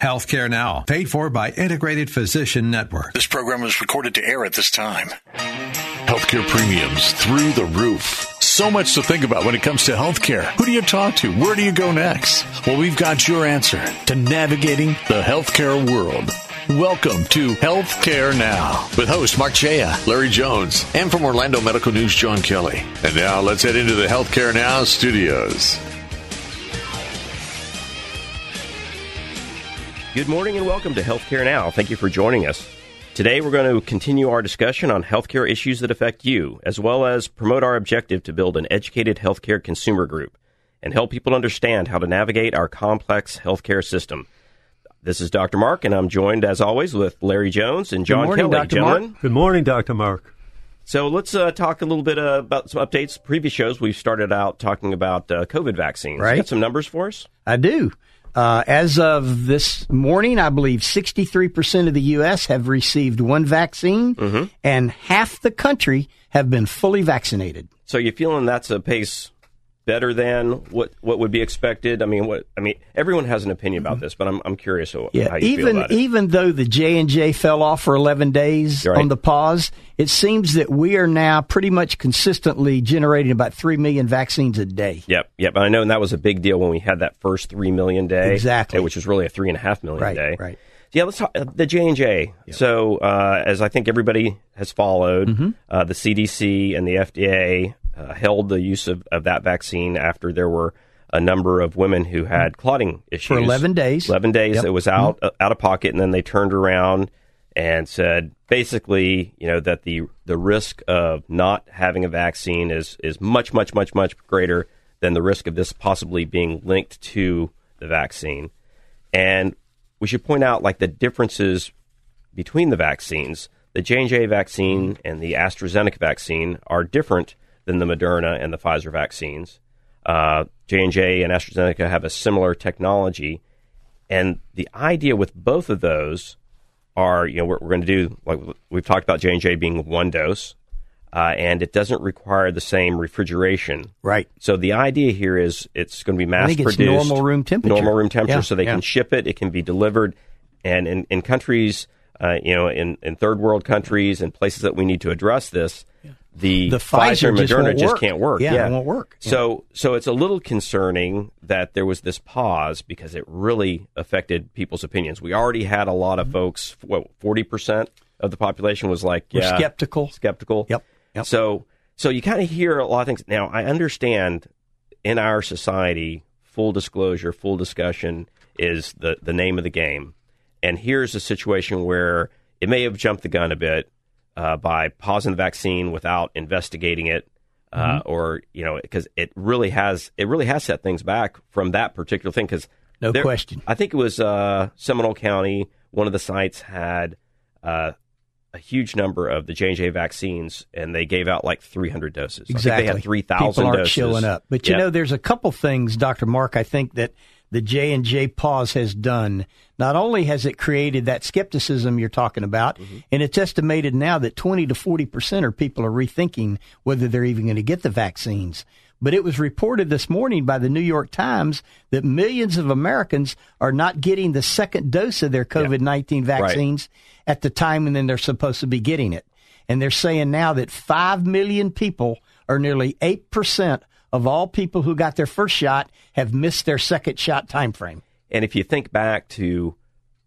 Healthcare Now, paid for by Integrated Physician Network. This program was recorded to air at this time. Healthcare premiums through the roof. So much to think about when it comes to healthcare. Who do you talk to? Where do you go next? Well, we've got your answer to navigating the healthcare world. Welcome to Healthcare Now with host Mark Chaya, Larry Jones, and from Orlando Medical News, John Kelly. And now let's head into the Healthcare Now studios. Good morning and welcome to Healthcare Now. Thank you for joining us. Today we're going to continue our discussion on healthcare issues that affect you, as well as promote our objective to build an educated healthcare consumer group and help people understand how to navigate our complex healthcare system. This is Dr. Mark, and I'm joined, as always, with Larry Jones and John Good morning, Kelly. Dr. Gentlemen, Mark. Good morning, Dr. Mark. So let's uh, talk a little bit uh, about some updates. Previous shows, we've started out talking about uh, COVID vaccines. Right. You got some numbers for us? I do. Uh, as of this morning, I believe 63% of the U.S. have received one vaccine, Mm-hmm. and half the country have been fully vaccinated. So you're feeling that's a pace better than what what would be expected? I mean, what I mean, everyone has an opinion about this, but I'm I'm curious how Yeah, even about it. even though the J and J fell off for 11 days Right. on the pause, it seems that we are now pretty much consistently generating about three million vaccines a day. Yep, yep. I know, and that was a big deal when we had that first three million day, Exactly. which was really a three and a half million Right, day. right. Yeah, let's talk the J and J. So, uh, as I think everybody has followed, Mm-hmm. uh, the CDC and the FDA uh, held the use of, of that vaccine after there were a number of women who had clotting issues For 11 days. Eleven days. Yep. Mm-hmm. It was out uh, out of pocket, and then they turned around and said basically, you know, that the the risk of not having a vaccine is is much much much much greater than the risk of this possibly being linked to the vaccine. And we should point out like the differences between the vaccines. The J&J vaccine and the AstraZeneca vaccine are different than the Moderna and the Pfizer vaccines. Uh, J&J and AstraZeneca have a similar technology, and the idea with both of those are, you know, we're, we're going to do like we've talked about J&J being one dose, uh, and it doesn't require the same refrigeration. Right. So the idea here is it's going to be mass produced, normal room temperature. normal room temperature, Yeah, so they yeah. can ship it. It can be delivered, and in, in countries, uh, you know, in, in third world countries and places that we need to address this, the, The Pfizer Pfizer just Moderna won't just can't work. Yeah, it won't work. So so it's a little concerning that there was this pause because it really affected people's opinions. We already had a lot of mm-hmm. folks. What forty percent of the population was like, We're skeptical. skeptical. Yep, yep. So so you kind of hear a lot of things. Now I understand in our society, full disclosure, full discussion is the the name of the game. And here's a situation where it may have jumped the gun a bit uh, by pausing the vaccine without investigating it, uh, Mm-hmm. or you know, because it really has it really has set things back from that particular thing. Because No question. I think it was uh, Seminole County. One of the sites had uh, a huge number of the J and J vaccines, and they gave out like 300 doses. I Exactly. think they had 3,000 People aren't doses. showing up. But you Yep. know, there's a couple things, Dr. Mark, I think that the J and J pause has done. Not only has it created that skepticism you're talking about, Mm-hmm. and it's estimated now that 20 to 40 percent of people are rethinking whether they're even going to get the vaccines. But it was reported this morning by the New York Times that millions of Americans are not getting the second dose of their COVID 19 vaccines at the time when they're supposed to be getting it. And they're saying now that 5 million people, or nearly 8% of all people who got their first shot, have missed their second shot time frame. And if you think back to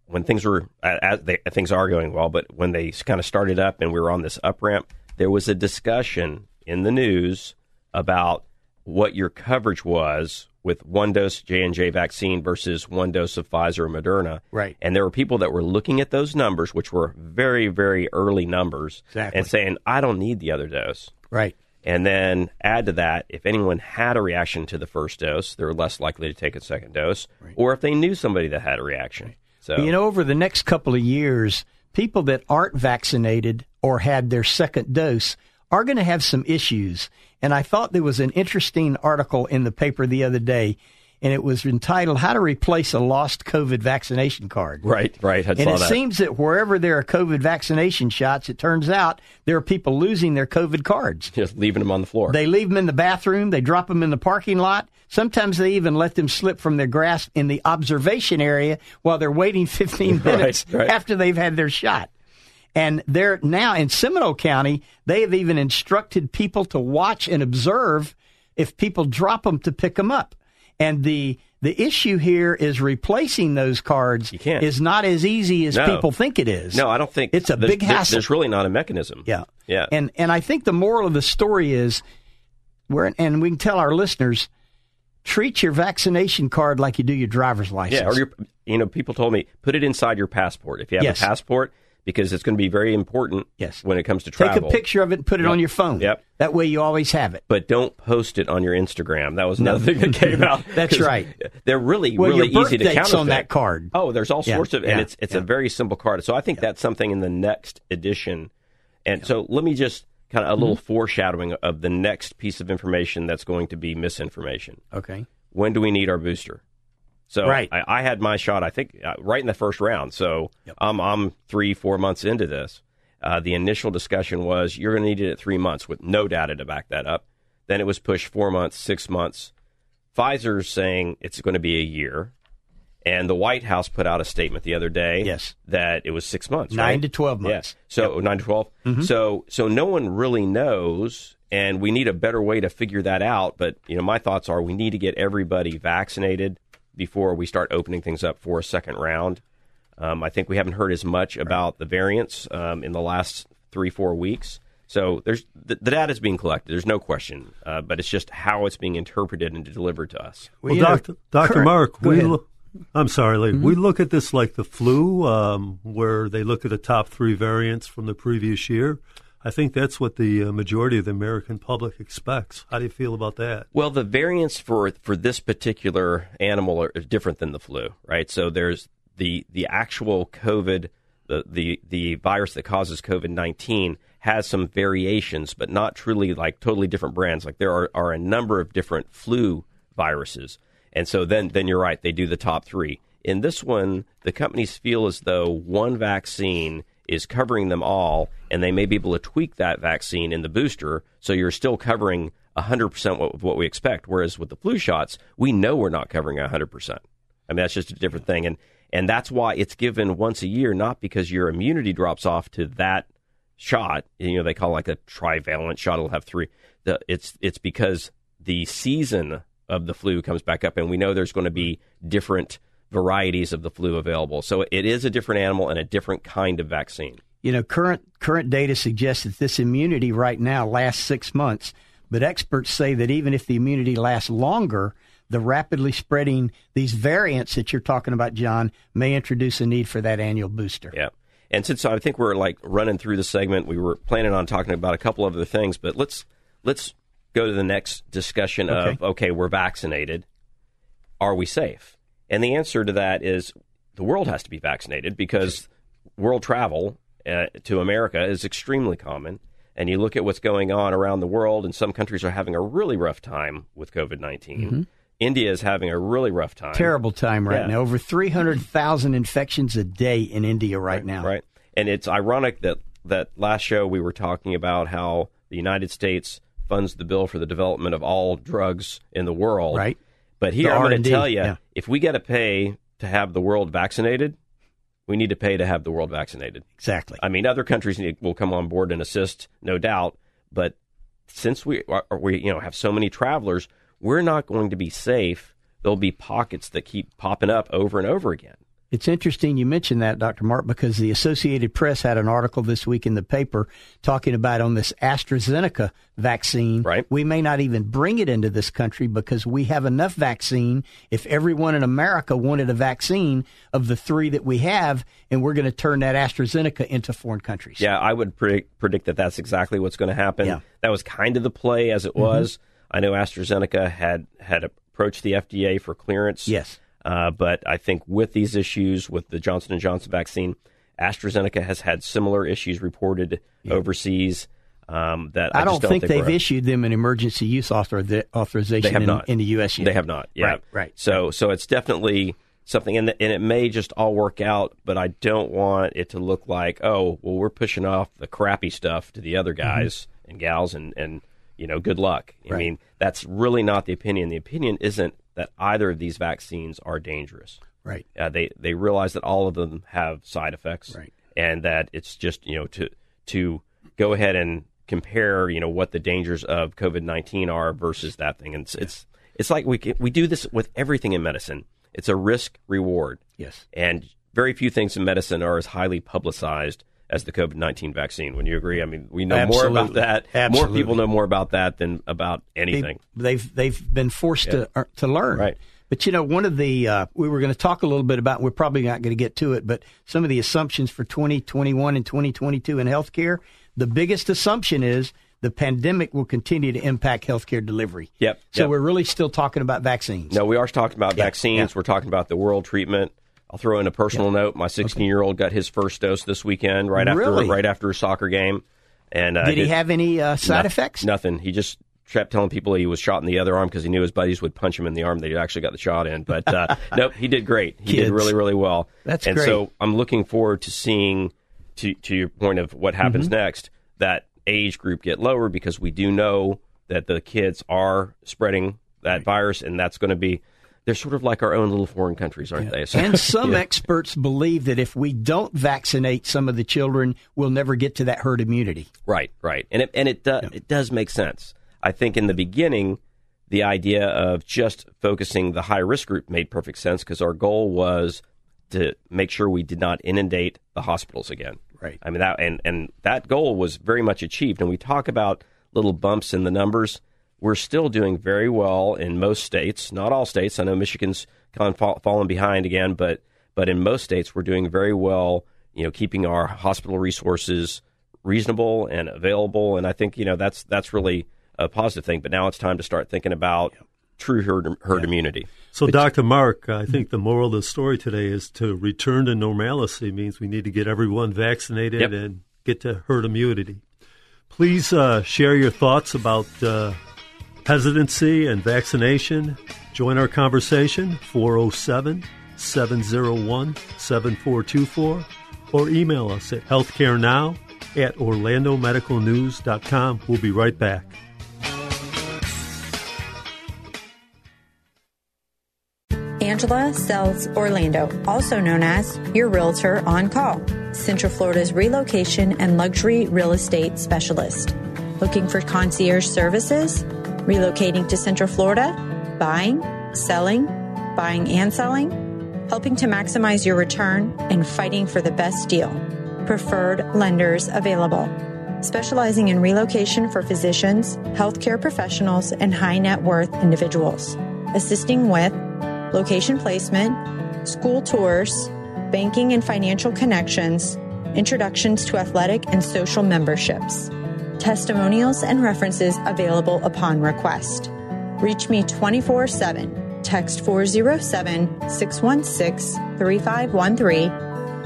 when things were, as they, things are going well, but when they kind of started up and we were on this up ramp, there was a discussion in the news about what your coverage was with one dose J and J vaccine versus one dose of Pfizer or Moderna. Right. And there were people that were looking at those numbers, which were very, very early numbers, Exactly. and saying, "I don't need the other dose." Right. And then add to that, if anyone had a reaction to the first dose, they're less likely to take a second dose, or if they knew somebody that had a reaction. So You know, over the next couple of years, people that aren't vaccinated or had their second dose are going to have some issues. And I thought there was an interesting article in the paper the other day, and it was entitled "How to Replace a Lost COVID Vaccination Card." right, right. I And it that. seems that wherever there are COVID vaccination shots, it turns out there are people losing their COVID cards. just leaving them on the floor. They leave them in the bathroom. They drop them in the parking lot. Sometimes they even let them slip from their grasp in the observation area while they're waiting 15 Right, minutes right. after they've had their shot. And they're now in Seminole County, they have even instructed people to watch and observe if people drop them to pick them up. And the the issue here is replacing those cards You can't. is not as easy as No. people think it is. no, I don't think it's a there's- big hassle. There's really not a mechanism. Yeah. yeah. And and I think the moral of the story is where and we can tell our listeners treat your vaccination card like you do your driver's license. Yeah, or your, you know, people told me put it inside your passport if you have Yes. a passport because it's going to be very important. Yes. when it comes to travel. Take a picture of it and put it Yep. on your phone. Yep. That way you always have it. but don't post it on your Instagram. That was another thing that came out. That's right. They're really, Well, really easy to counterfeit on that card. Oh, there's all Yeah, sorts of, and yeah, it's it's yeah. a very simple card. So I think that's something in the next edition. And so let me just kind of a little Mm-hmm. foreshadowing of the next piece of information that's going to be misinformation. Okay. when do we need our booster? So Right. I, I had my shot, I think, uh, right in the first round. So I'm, I'm three, four months into this. Uh, the initial discussion was you're going to need it at three months with no data to back that up. Then it was pushed four months, six months. Pfizer's saying it's going to be a year. And the White House put out a statement the other day Yes. that it was six months. Nine right? to 12 months. Yeah. So nine to 12 Mm-hmm. So so no one really knows, and we need a better way to figure that out. But you know, my thoughts are we need to get everybody vaccinated before we start opening things up for a second round. Um, I think we haven't heard as much about the variants um, in the last three four weeks. So there's the, the data is being collected. There's no question, uh, but it's just how it's being interpreted and delivered to us. Well, you know, Doctor Doctor Mark, we ahead. look. I'm sorry, Lee. Mm-hmm. We look at this like the flu, um, where they look at the top three variants from the previous year. I think that's what the uh, majority of the American public expects. How do you feel about that? Well, the variants for for this particular animal are different than the flu, right? So there's the the actual COVID, the the the virus that causes COVID nineteen has some variations, but not truly like totally different brands. Like there are, are a number of different flu viruses, and so then then you're right, they do the top three. In this one, the companies feel as though one vaccine is covering them all, and they may be able to tweak that vaccine in the booster, so you're still covering 100% what, of what we expect. Whereas with the flu shots, we know we're not covering 100%. I mean, that's just a different thing. And, and that's why it's given once a year, not because your immunity drops off to that shot. You know, they call it like a trivalent shot. It'll have three. The, it's, it's because the season of the flu comes back up, and we know there's going to be different varieties of the flu available. So it is a different animal and a different kind of vaccine. You know, current current data suggests that this immunity right now lasts six months, but experts say that even if the immunity lasts longer, the rapidly spreading these variants that you're talking about, John, may introduce a need for that annual booster. Yeah. And since I think we're like running through the segment, we were planning on talking about a couple of other things, but let's let's go to the next discussion of Okay. okay, we're vaccinated. Are we safe? And the answer to that is the world has to be vaccinated because world travel uh, to America is extremely common. And you look at what's going on around the world, and some countries are having a really rough time with COVID 19. India is having a really rough time. Terrible time right Yeah. now. Over 300,000 infections a day in India right, now. Right. And it's ironic that that last show we were talking about how the United States funds the bill for the development of all drugs in the world. Right. But here I'm going to tell you, yeah. if we got to pay to have the world vaccinated, we need to pay to have the world vaccinated. Exactly. I mean, other countries need, will come on board and assist, no doubt. But since we are, we you know have so many travelers, we're not going to be safe. There'll be pockets that keep popping up over and over again. It's interesting you mentioned that, Dr. Mark, because the Associated Press had an article this week in the paper talking about on this AstraZeneca vaccine. Right. We may not even bring it into this country because we have enough vaccine. If everyone in America wanted a vaccine of the three that we have, and we're going to turn that AstraZeneca into foreign countries. Yeah, I would predict, predict that that's exactly what's going to happen. Yeah. That was kind of the play as it mm-hmm. was. I know AstraZeneca had had approached the FDA for clearance. Yes. Uh, but I think with these issues with the Johnson and Johnson vaccine, AstraZeneca has had similar issues reported yeah. overseas. Um, that I, I don't, don't, think, think they've issued them an emergency use author- authorization they have in, in the U.S. yet. They have not. Yeah, right. right. So, so it's definitely something, and, and it may just all work out. But I don't want it to look like, oh, well, we're pushing off the crappy stuff to the other mm-hmm. guys mm-hmm. and gals, and and you know, good luck. I mean, that's really not the opinion. The opinion isn't that either of these vaccines are dangerous. Right. Uh, they they realize that all of them have side effects. Right. And that it's just you know to to go ahead and compare, you know, what the dangers of COVID nineteen are versus that thing. And it's yeah. it's, it's like we we do this with everything in medicine. It's a risk reward. Yes. And very few things in medicine are as highly publicized as the COVID nineteen vaccine. When you agree, I mean, we know Absolutely. more about that. Absolutely. More people know more about that than about anything. They, have they've been forced yeah. to uh, to learn. Right. But you know, one of the uh, we were going to talk a little bit about. We're probably not going to get to it, but some of the assumptions for 2021 and 2022 in healthcare. The biggest assumption is the pandemic will continue to impact healthcare delivery. Yep. So yep. we're really still talking about vaccines. No, we are talking about vaccines. We're talking about the world treatment. I'll throw in a personal note. My 16 year old got his first dose this weekend, right after really? right after a soccer game. And uh, did he have any uh, side no, effects? Nothing. He just kept telling people he was shot in the other arm because he knew his buddies would punch him in the arm that he actually got the shot in. But uh, nope, he did great. He Kids. did really, really well. That's great. and great. so I'm looking forward to seeing, to to your point of what happens Mm-hmm. next, that age group get lower because we do know that the kids are spreading that virus, and that's going to be. They're sort of like our own little foreign countries, aren't they? So, and some yeah. experts believe that if we don't vaccinate some of the children, we'll never get to that herd immunity. Right, right, and it and it uh, it does make sense. I think in the beginning, the idea of just focusing the high risk group made perfect sense because our goal was to make sure we did not inundate the hospitals again. Right. I mean that and and that goal was very much achieved. And we talk about little bumps in the numbers. We're still doing very well in most states, not all states. I know Michigan's kind of fallen behind again, but but in most states we're doing very well. You know, keeping our hospital resources reasonable and available, and I think you know that's that's really a positive thing. But now it's time to start thinking about true herd, herd yeah. immunity. So, but, Dr. Mark, I think the moral of the story today is to return to normalcy means we need to get everyone vaccinated yep. and get to herd immunity. Please uh, share your thoughts about uh, hesitancy and vaccination. Join our conversation 407 701 7424 or email us at healthcarenow at orlandomedicalnews.com. We'll be right back. Angela Sells Orlando, also known as your realtor on call, Central Florida's relocation and luxury real estate specialist. Looking for concierge services? Relocating to Central Florida? Buying? Selling? Buying and selling? Helping to maximize your return and fighting for the best deal. Preferred lenders available. Specializing in relocation for physicians, healthcare professionals, and high net worth individuals. Assisting with location placement, school tours, banking and financial connections, introductions to athletic and social memberships, testimonials and references available upon request. Reach me 24 7. Text 407 616 3513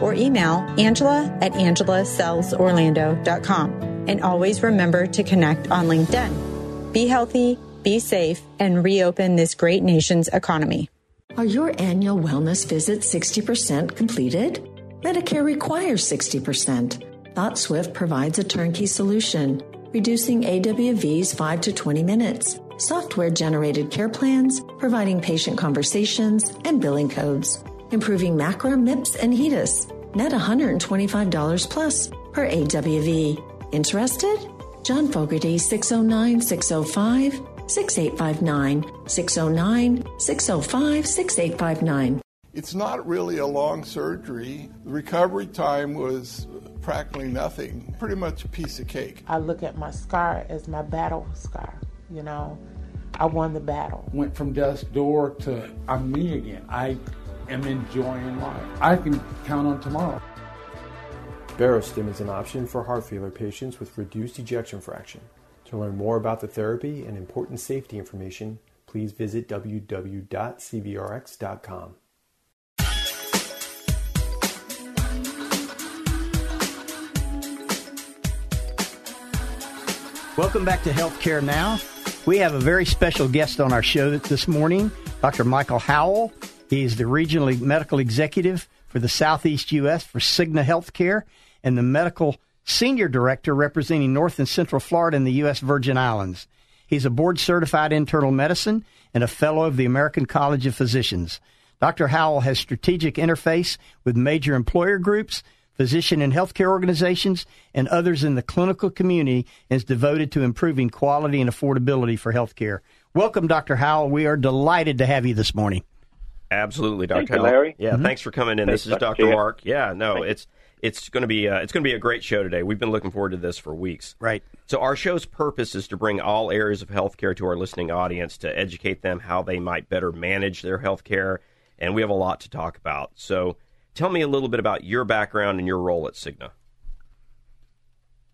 or email Angela at angelasellsorlando.com. And always remember to connect on LinkedIn. Be healthy, be safe, and reopen this great nation's economy. Are your annual wellness visits 60% completed? Medicare requires 60%. ThoughtSwift provides a turnkey solution, reducing AWVs 5 to 20 minutes, software generated care plans, providing patient conversations and billing codes, improving MACRA, MIPS, and HEDIS. Net $125 plus per AWV. Interested? John Fogerty 609 605 6859 609 605 6859. It's not really a long surgery. The recovery time was practically nothing, pretty much a piece of cake. I look at my scar as my battle scar. You know, I won the battle. Went from death's door to I'm me again. I am enjoying life. I can count on tomorrow. Barostim is an option for heart failure patients with reduced ejection fraction. To learn more about the therapy and important safety information, please visit www.cvrx.com. Welcome back to Healthcare Now. We have a very special guest on our show this morning, Dr. Michael Howell. He is the regional medical executive for the Southeast U.S. for Cigna Healthcare and the medical senior director representing North and Central Florida and the U.S. Virgin Islands. He's a board certified internal medicine and a fellow of the American College of Physicians. Dr. Howell has strategic interface with major employer groups physician and healthcare organizations, and others in the clinical community is devoted to improving quality and affordability for healthcare. Welcome, Dr. Howell. We are delighted to have you this morning. Absolutely, Dr. Thank you, Howell. Larry. Yeah, Mhm. thanks for coming in. Thanks, this is Dr. Dr. Mark. Yeah, no, Thank it's it's going to be uh, it's going to be a great show today. We've been looking forward to this for weeks. Right. So our show's purpose is to bring all areas of healthcare to our listening audience to educate them how they might better manage their healthcare, and we have a lot to talk about. So tell me a little bit about your background and your role at Cigna.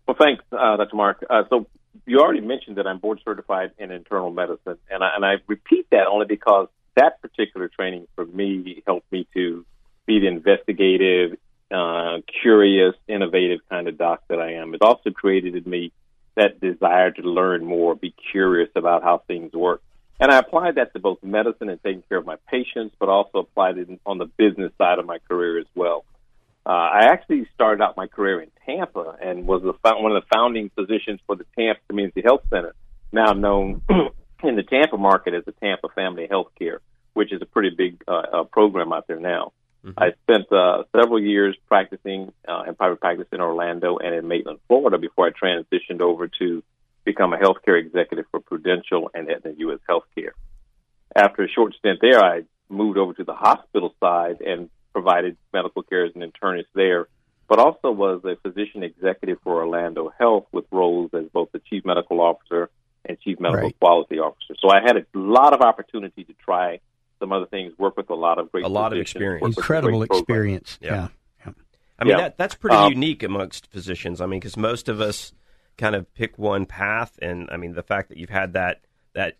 Well, thanks, uh, Dr. Mark. Uh, so you already mentioned that I'm board certified in internal medicine, and I, and I repeat that only because that particular training for me helped me to be the investigative, uh, curious, innovative kind of doc that I am. It also created in me that desire to learn more, be curious about how things work. And I applied that to both medicine and taking care of my patients, but also applied it on the business side of my career as well. Uh, I actually started out my career in Tampa and was the, one of the founding physicians for the Tampa Community Health Center, now known in the Tampa market as the Tampa Family Health Care, which is a pretty big uh, uh, program out there now. I spent uh, several years practicing uh, in private practice in Orlando and in Maitland, Florida, before I transitioned over to become a healthcare executive for Prudential and Aetna U.S. Healthcare. After a short stint there, I moved over to the hospital side and provided medical care as an internist there, but also was a physician executive for Orlando Health with roles as both the chief medical officer and chief medical Right. quality officer. So I had a lot of opportunity to try some other things, work with a lot of great A lot of experience. work with some Incredible experience. Yeah. Yeah. I mean, Yeah. that that's pretty Um, unique amongst physicians. I mean, because most of us kind of pick one path, and I mean, the fact that you've had that that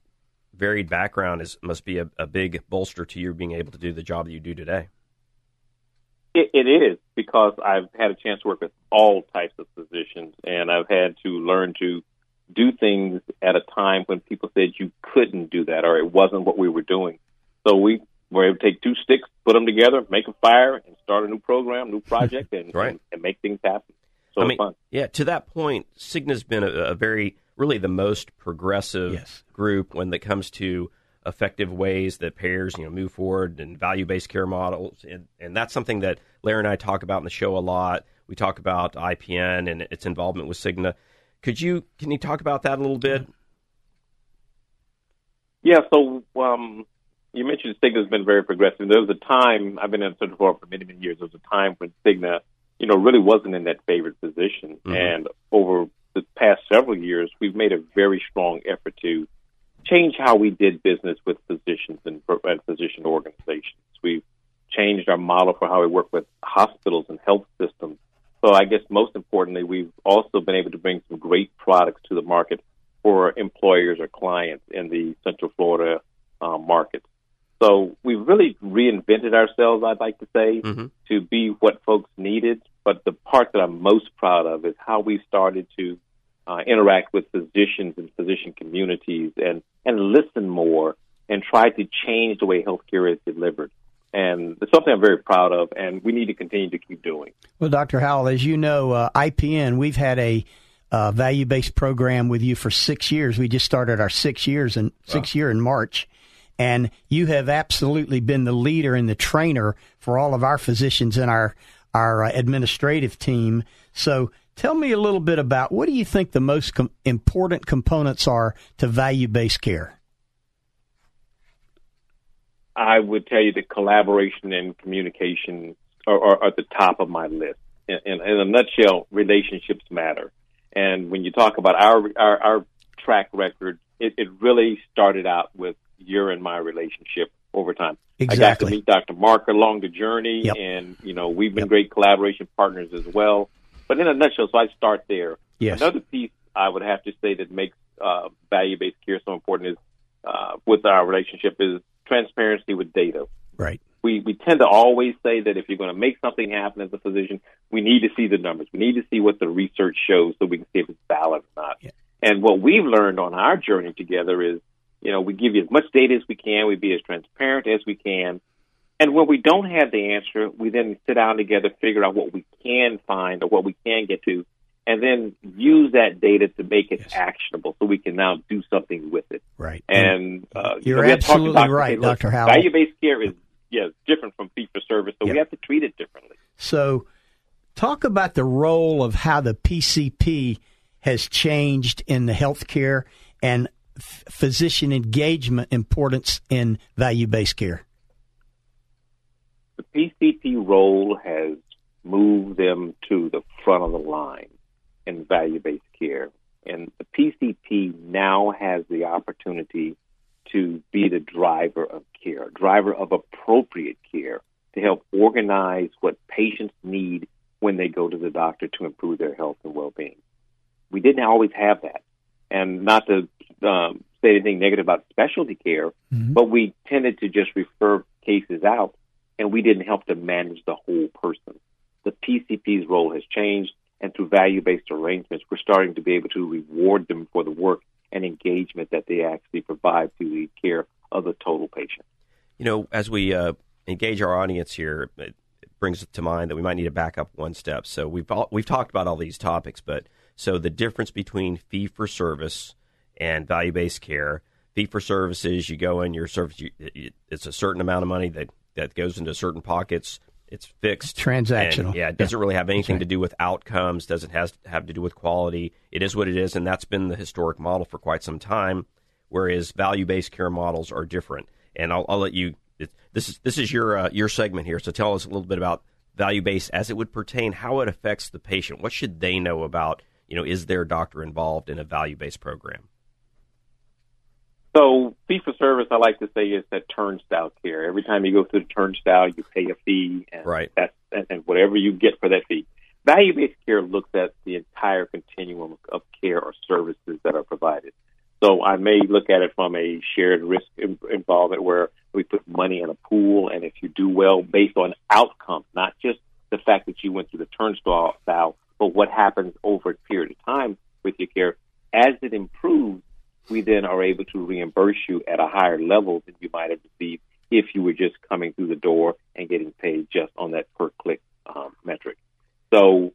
varied background is must be a, a big bolster to you being able to do the job that you do today. It, it is because I've had a chance to work with all types of physicians, and I've had to learn to do things at a time when people said you couldn't do that or it wasn't what we were doing. So we were able to take two sticks, put them together, make a fire, and start a new program, new project, and, Right. and, and make things happen. So I mean, fun. yeah. To that point, Cigna's been a, a very, really the most progressive group when it comes to effective ways that payers, you know, move forward and value-based care models, and and that's something that Larry and I talk about in the show a lot. We talk about IPN and its involvement with Cigna. Could you can you talk about that a little bit? Yeah, so um, you mentioned Cigna's been very progressive. There was a time I've been in Central Florida for many, many years. There was a time when Cigna, you know, really wasn't in that favored position, Mhm. and over the past several years, we've made a very strong effort to change how we did business with physicians and, and physician organizations. We've changed our model for how we work with hospitals and health systems. So I guess most importantly, we've also been able to bring some great products to the market for employers or clients in the Central Florida uh, market. So we've really reinvented ourselves, I'd like to say, Mm-hmm. to be what folks needed. But the part that I'm most proud of is how we started to uh, interact with physicians and physician communities and, and listen more and try to change the way healthcare is delivered. And it's something I'm very proud of, and we need to continue to keep doing. Well, Dr. Howell, as you know, uh, IPN, we've had a uh, value based program with you for six years. We just started our six years and six year in March. And you have absolutely been the leader and the trainer for all of our physicians and our our uh, administrative team. So tell me a little bit about what do you think the most com- important components are to value based care? I would tell you that collaboration and communication are, are, at the top of my list. In, in, in a nutshell, relationships matter. And when you talk about our our, our track record, it, it really started out with your and my relationship over time. Exactly. I got to meet Dr. Mark along the journey, Yep. and you know we've been great collaboration partners as well. But in a nutshell, so I start there. Yes. Another piece I would have to say that makes uh, value-based care so important is uh, with our relationship is transparency with data. Right. We we tend to always say that if you're going to make something happen as a physician, we need to see the numbers. We need to see what the research shows so we can see if it's valid or not. And what we've learned on our journey together is, you know, we give you as much data as we can, we be as transparent as we can. And when we don't have the answer, we then sit down together, figure out what we can find or what we can get to, and then use that data to make it yes. actionable so we can now do something with it. Right. And uh, you're absolutely right, Dr. Howell. Value based care is yeah, different from fee for service, so yep. we have to treat it differently. So, talk about the role of how the PCP has changed in the healthcare and physician engagement importance in value based care. The PCP role has moved them to the front of the line in value based care. And the PCP now has the opportunity to be the driver of care, driver of appropriate care to help organize what patients need when they go to the doctor to improve their health and well being. We didn't always have that. And not to um, say anything negative about specialty care, mm-hmm. but we tended to just refer cases out and we didn't help to manage the whole person. The PCP's role has changed, and through value based arrangements, we're starting to be able to reward them for the work and engagement that they actually provide to the care of the total patient. You know, as we uh, engage our audience here, it brings to mind that we might need to back up one step. So we've all, we've talked about all these topics, but so the difference between fee for service and value based care. fee for services, you go in your service. You, it's a certain amount of money that that goes into certain pockets. It's fixed, transactional. And, yeah, it doesn't yeah. really have anything right. to do with outcomes. Doesn't has have to do with quality. It is what it is, and that's been the historic model for quite some time. Whereas value based care models are different. And I'll, I'll let you. This is this is your uh, your segment here. So tell us a little bit about value based as it would pertain, how it affects the patient. What should they know about? You know, is their doctor involved in a value based program? So fee for service, I like to say, is that turnstile care. Every time you go through the turnstile, you pay a fee, and right. that's and, and whatever you get for that fee. Value based care looks at the entire continuum of care or services that are provided. So I may look at it from a shared risk involvement where we put money in a pool, and if you do well based on outcome, not just the fact that you went through the turnstile, but what happens over a period of time with your care. As it improves, we then are able to reimburse you at a higher level than you might have received if you were just coming through the door and getting paid just on that per click um, metric. So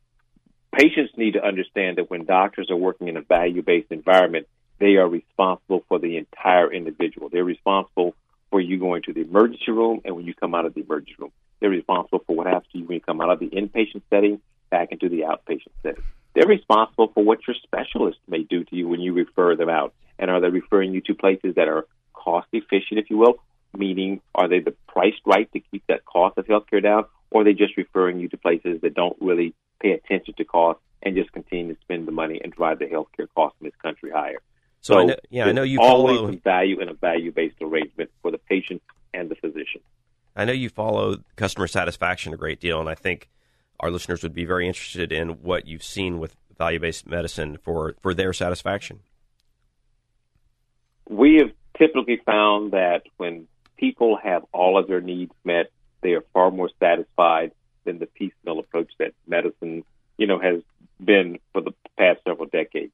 patients need to understand that when doctors are working in a value based environment, they are responsible for the entire individual. They're responsible for you going to the emergency room and when you come out of the emergency room. They're responsible for what happens to you when you come out of the inpatient setting back into the outpatient setting. They're responsible for what your specialist may do to you when you refer them out. And are they referring you to places that are cost efficient, if you will? Meaning, are they the priced right to keep that cost of healthcare down? Or are they just referring you to places that don't really pay attention to cost and just continue to spend the money and drive the healthcare cost in this country higher? So, so I know, yeah, I know you always follow value in a value based arrangement for the patient and the physician. I know you follow customer satisfaction a great deal, and I think our listeners would be very interested in what you've seen with value based medicine for, for their satisfaction. We have typically found that when people have all of their needs met, they are far more satisfied than the piecemeal approach that medicine, you know, has been for the past several decades.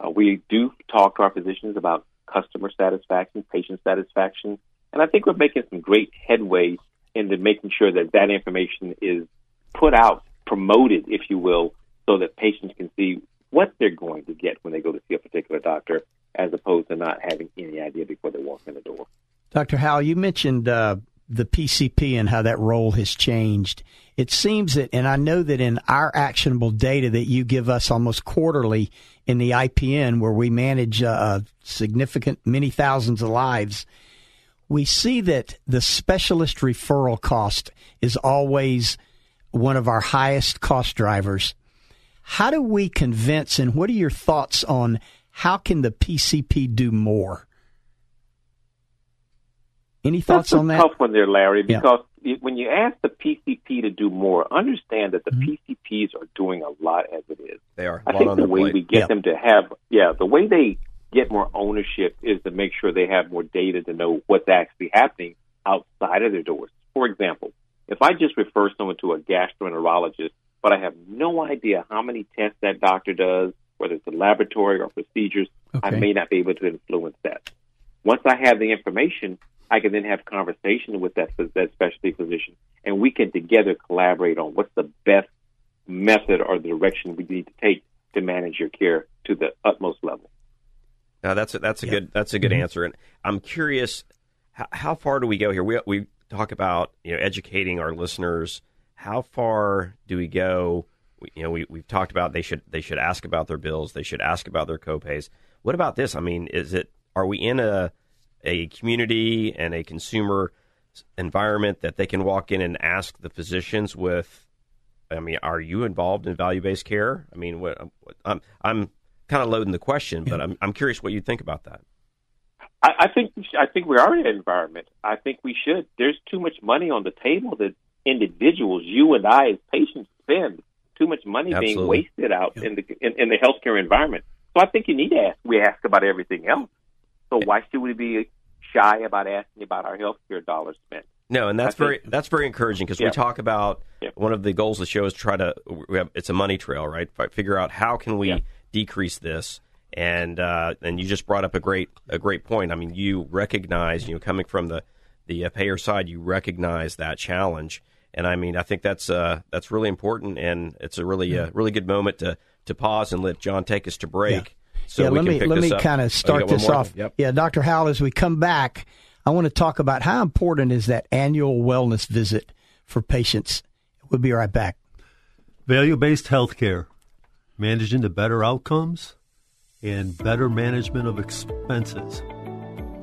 Uh, we do talk to our physicians about customer satisfaction, patient satisfaction, and I think we're making some great headway into making sure that that information is put out, promoted, if you will, so that patients can see what they're going to get when they go to see a particular doctor, as opposed to not having any idea before they walk in the door. Dr. Howell, you mentioned uh, the PCP and how that role has changed. It seems that, and I know that in our actionable data that you give us almost quarterly in the IPN, where we manage uh, significant many thousands of lives, we see that the specialist referral cost is always one of our highest cost drivers. How do we convince, and what are your thoughts on how can the PCP do more? Any thoughts That's on that? Tough one there, Larry. Because yeah. when you ask the PCP to do more, understand that the mm-hmm. PCPs are doing a lot as it is. They are. I think the way plate. we get them to have, yeah, the way they get more ownership is to make sure they have more data to know what's actually happening outside of their doors. For example, if I just refer someone to a gastroenterologist, but I have no idea how many tests that doctor does whether it's a laboratory or procedures, I may not be able to influence that. Once I have the information, I can then have conversation with that that specialty physician, and we can together collaborate on what's the best method or direction we need to take to manage your care to the utmost level. Now that's a, that's a good that's a good Mhm. answer, and I'm curious how, how far do we go here? We we talk about you know educating our listeners. How far do we go? We, you know, we we've talked about they should they should ask about their bills. They should ask about their copays. What about this? I mean, is it are we in a a community and a consumer environment that they can walk in and ask the physicians with I mean, are you involved in value based care? I mean, what, I'm I'm kind of loading the question, but I'm I'm curious what you think about that. I, I think we I think we are in an environment. I think we should. There's too much money on the table that individuals, you and I, as patients, spend. Too much money being wasted out in the in, in the healthcare environment. So I think you need to ask. We ask about everything else. So why should we be shy about asking about our healthcare dollars spent? No, and that's I very think- that's very encouraging because Yeah. we talk about one of the goals of the show is try to we have, it's a money trail, right? Figure out how can we decrease this, and uh, and you just brought up a great a great point. I mean, you recognize you know coming from the the uh, payer side, you recognize that challenge, and I mean I think that's uh, that's really important, and it's a really uh, really good moment to to pause and let John take us to break. So yeah, we let can me pick let me kind Oh, of start got one this off. Yep. Yeah, Dr. Howell, as we come back, I want to talk about how important is that annual wellness visit for patients. We'll be right back. Value based healthcare, managing to better outcomes and better management of expenses.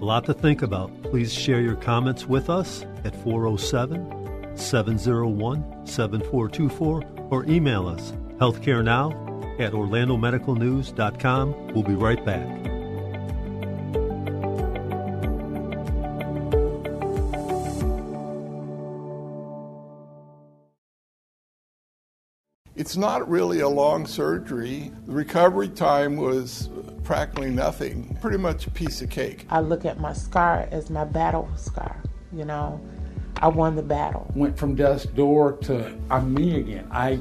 A lot to think about. Please share your comments with us at 407 701 7424 or email us healthcarenow at orlandomedicalnews.com. We'll be right back. It's not really a long surgery. The recovery time was practically nothing, pretty much a piece of cake. I look at my scar as my battle scar. You know, I won the battle. Went from death's door to I'm me again. I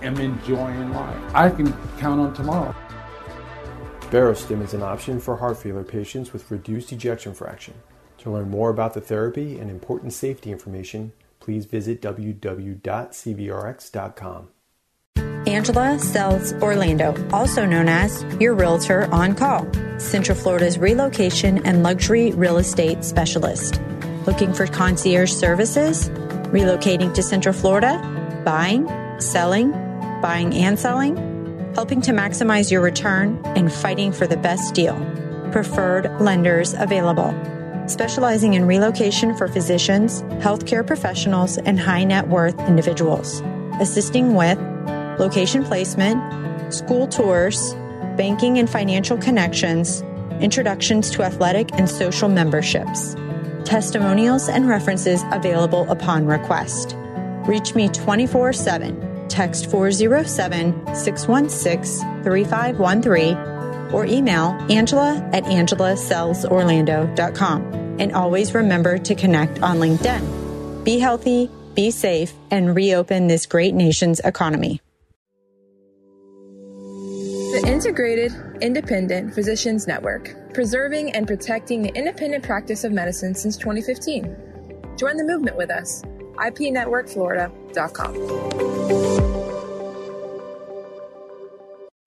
am enjoying life. I can count on tomorrow. Barostim is an option for heart failure patients with reduced ejection fraction. To learn more about the therapy and important safety information, please visit www.cvrx.com. Angela Sells Orlando, also known as your realtor on call, Central Florida's relocation and luxury real estate specialist. Looking for concierge services? Relocating to Central Florida? Buying, selling, buying and selling? Helping to maximize your return and fighting for the best deal. Preferred lenders available. Specializing in relocation for physicians, healthcare professionals, and high net worth individuals. Assisting with location placement, school tours, banking and financial connections, introductions to athletic and social memberships, testimonials and references available upon request. Reach me 24 7. Text 407 616 3513 or email Angela at angelasellsorlando.com. And always remember to connect on LinkedIn. Be healthy, be safe, and reopen this great nation's economy. The Integrated Independent Physicians Network, preserving and protecting the independent practice of medicine since 2015. Join the movement with us. IPNetworkFlorida.com.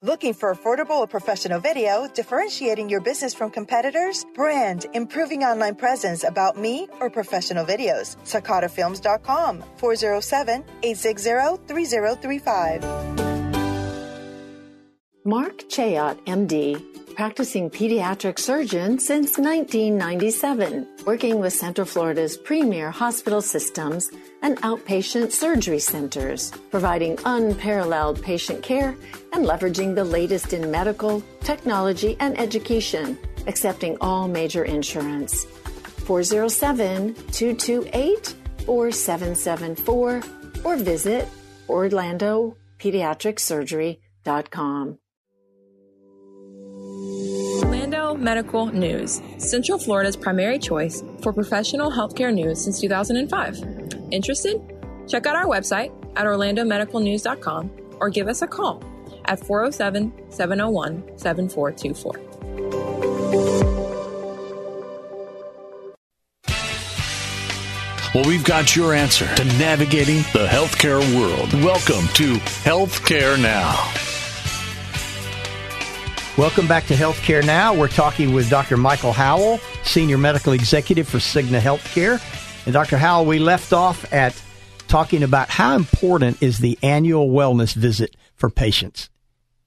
Looking for affordable or professional video, differentiating your business from competitors? Brand, improving online presence about me or professional videos. SakataFilms.com 407 860 3035. Mark Chayot, MD, practicing pediatric surgeon since 1997, working with Central Florida's premier hospital systems and outpatient surgery centers, providing unparalleled patient care and leveraging the latest in medical, technology, and education, accepting all major insurance. 407 228 4774 or visit OrlandoPediatricSurgery.com. Orlando Medical News, Central Florida's primary choice for professional healthcare news since 2005. Interested? Check out our website at orlandomedicalnews.com or give us a call at 407 701 7424. Well, we've got your answer to navigating the healthcare world. Welcome to Healthcare Now. Welcome back to Healthcare Now. We're talking with Dr. Michael Howell, Senior Medical Executive for Cigna Healthcare. And Dr. Howell, we left off at talking about how important is the annual wellness visit for patients.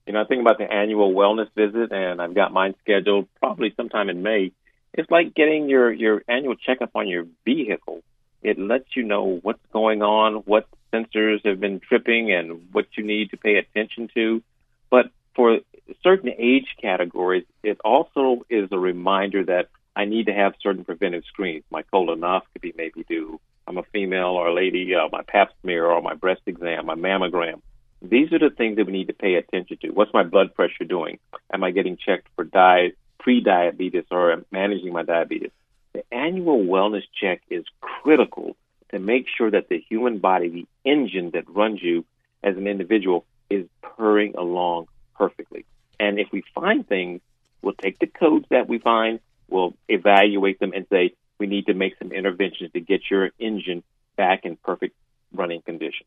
You know, I think about the annual wellness visit, and I've got mine scheduled probably sometime in May. It's like getting your, your annual checkup on your vehicle. It lets you know what's going on, what sensors have been tripping, and what you need to pay attention to. But for certain age categories, it also is a reminder that I need to have certain preventive screens. My colonoscopy may be due. I'm a female or a lady, uh, my pap smear or my breast exam, my mammogram. These are the things that we need to pay attention to. What's my blood pressure doing? Am I getting checked for diet, pre-diabetes or managing my diabetes? The annual wellness check is critical to make sure that the human body, the engine that runs you as an individual, is purring along perfectly. And if we find things, we'll take the codes that we find, we'll evaluate them and say, we need to make some interventions to get your engine back in perfect running condition.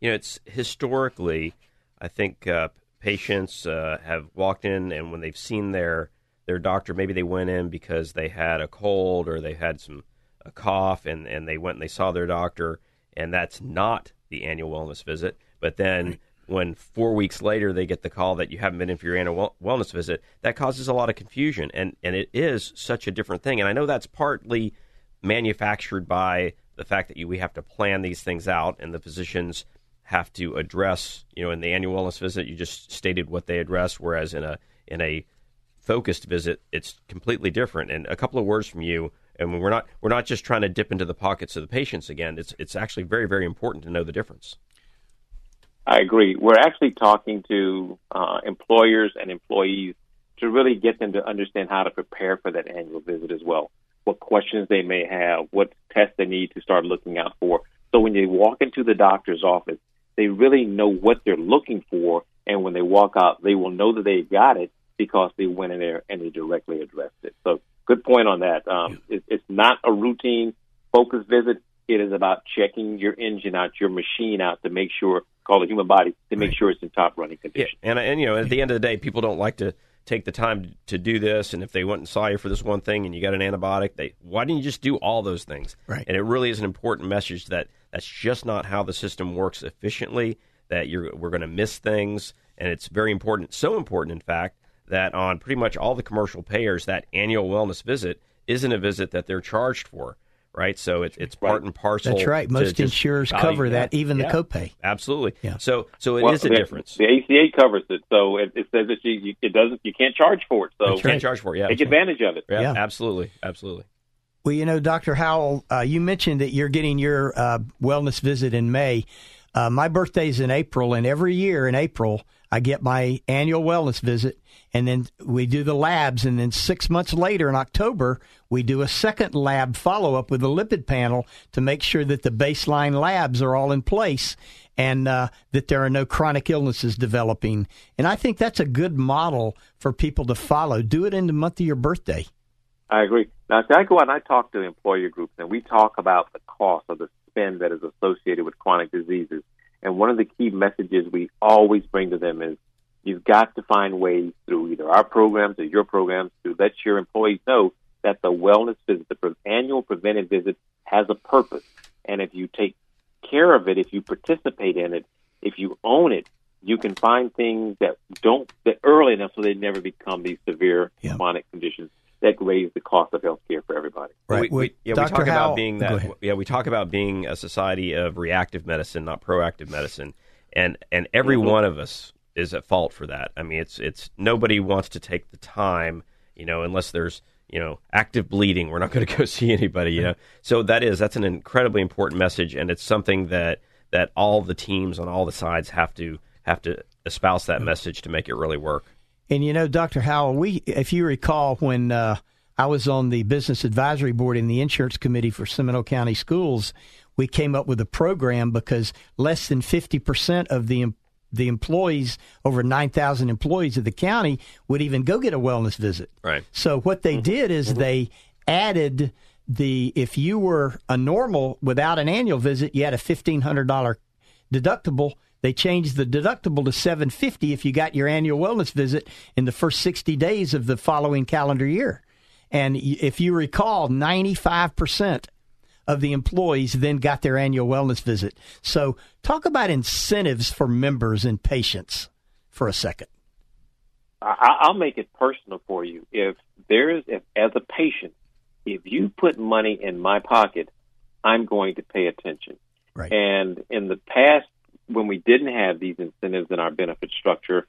You know, it's historically, I think uh, patients uh, have walked in and when they've seen their their doctor. Maybe they went in because they had a cold or they had some a cough, and and they went and they saw their doctor, and that's not the annual wellness visit. But then when four weeks later they get the call that you haven't been in for your annual wellness visit, that causes a lot of confusion, and and it is such a different thing. And I know that's partly manufactured by the fact that you, we have to plan these things out, and the physicians have to address, you know, in the annual wellness visit, you just stated what they address, whereas in a in a focused visit, it's completely different. And a couple of words from you, and we're not we're not just trying to dip into the pockets of the patients again. It's it's actually very very important to know the difference. I agree. We're actually talking to uh, employers and employees to really get them to understand how to prepare for that annual visit as well. What questions they may have, what tests they need to start looking out for. So when they walk into the doctor's office, they really know what they're looking for, and when they walk out, they will know that they got it because they went in there and they directly addressed it. So good point on that. Um, it, it's not a routine focus visit. It is about checking your engine out, your machine out to make sure, call the human body, to make sure it's in top running condition. Yeah, and, uh, and you know, at the end of the day, people don't like to take the time to do this. And if they went and saw you for this one thing and you got an antibiotic, they why didn't you just do all those things? Right. And it really is an important message that that's just not how the system works efficiently. That you're we're going to miss things, and it's very important. So important, in fact, that on pretty much all the commercial payers, that annual wellness visit isn't a visit that they're charged for. Right, so it, it's part and parcel. That's right. Most insurers cover that, even Yeah. the copay. Absolutely. Yeah. So, so it is Well, a the- difference. The ACA covers it, so it, it says that you, you it doesn't you can't charge for it. So You can't charge for it. Yeah, take that's right. advantage of it. Yeah, Yeah. absolutely, absolutely. Well, you know, Dr. Howell, uh, you mentioned that you're getting your uh, wellness visit in May. Uh, my birthday's in April, and every year in April, I get my annual wellness visit, and then we do the labs, and then six months later in October, we do a second lab follow up with a lipid panel to make sure that the baseline labs are all in place and uh, that there are no chronic illnesses developing. And I think that's a good model for people to follow. Do it in the month of your birthday. I agree. Now, I go out and I talk to the employer groups, and we talk about the cost of the spend that is associated with chronic diseases. And one of the key messages we always bring to them is you've got to find ways through either our programs or your programs to let your employees know that the wellness visit, the pre- annual preventive visit, has a purpose. And if you take care of it, if you participate in it, if you own it, you can find things that don't that early enough so they never become these severe chronic conditions that raise the cost of health care for everybody. We, we, yeah, we talk about being that. Yeah, we talk about being a society of reactive medicine, not proactive medicine, and and every Mhm. one of us is at fault for that. I mean, it's it's nobody wants to take the time, you know, unless there's you know active bleeding. We're not going to go see anybody, you know. So that is that's an incredibly important message, and it's something that that all the teams on all the sides have to have to espouse that message to make it really work. And you know, Dr. Howell, we, if you recall, when uh, I was on the business advisory board in the insurance committee for Seminole County Schools, we came up with a program because less than fifty percent of the the employees, over 9,000 employees of the county, would even go get a wellness visit. Right. So what they did is they added the if you were a normal without an annual visit, you had a fifteen hundred dollar deductible. They changed the deductible to seven fifty if you got your annual wellness visit in the first sixty days of the following calendar year. And if you recall, ninety five percent of the employees then got their annual wellness visit. So, talk about incentives for members and patients for a second. I'll make it personal for you. If there's, if as a patient, if you put money in my pocket, I'm going to pay attention. Right. And in the past, when we didn't have these incentives in our benefit structure,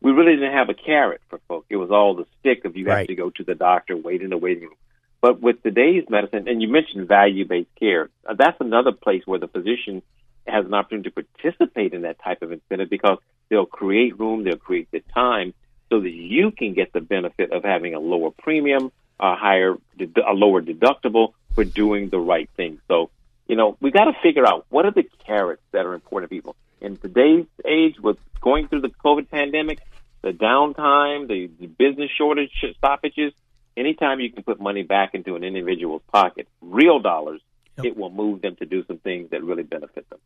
we really didn't have a carrot for folks. It was all the stick of you have to go to the doctor, wait in the waiting room. But with today's medicine, and you mentioned value-based care, uh, that's another place where the physician has an opportunity to participate in that type of incentive because they'll create room, they'll create the time so that you can get the benefit of having a lower premium, a higher, a lower deductible for doing the right thing. So, you know, we got to figure out what are the carrots that are important to people. In today's age, with going through the COVID pandemic, the downtime, the, the business shortage stoppages, anytime you can put money back into an individual's pocket, real dollars, it will move them to do some things that really benefit them.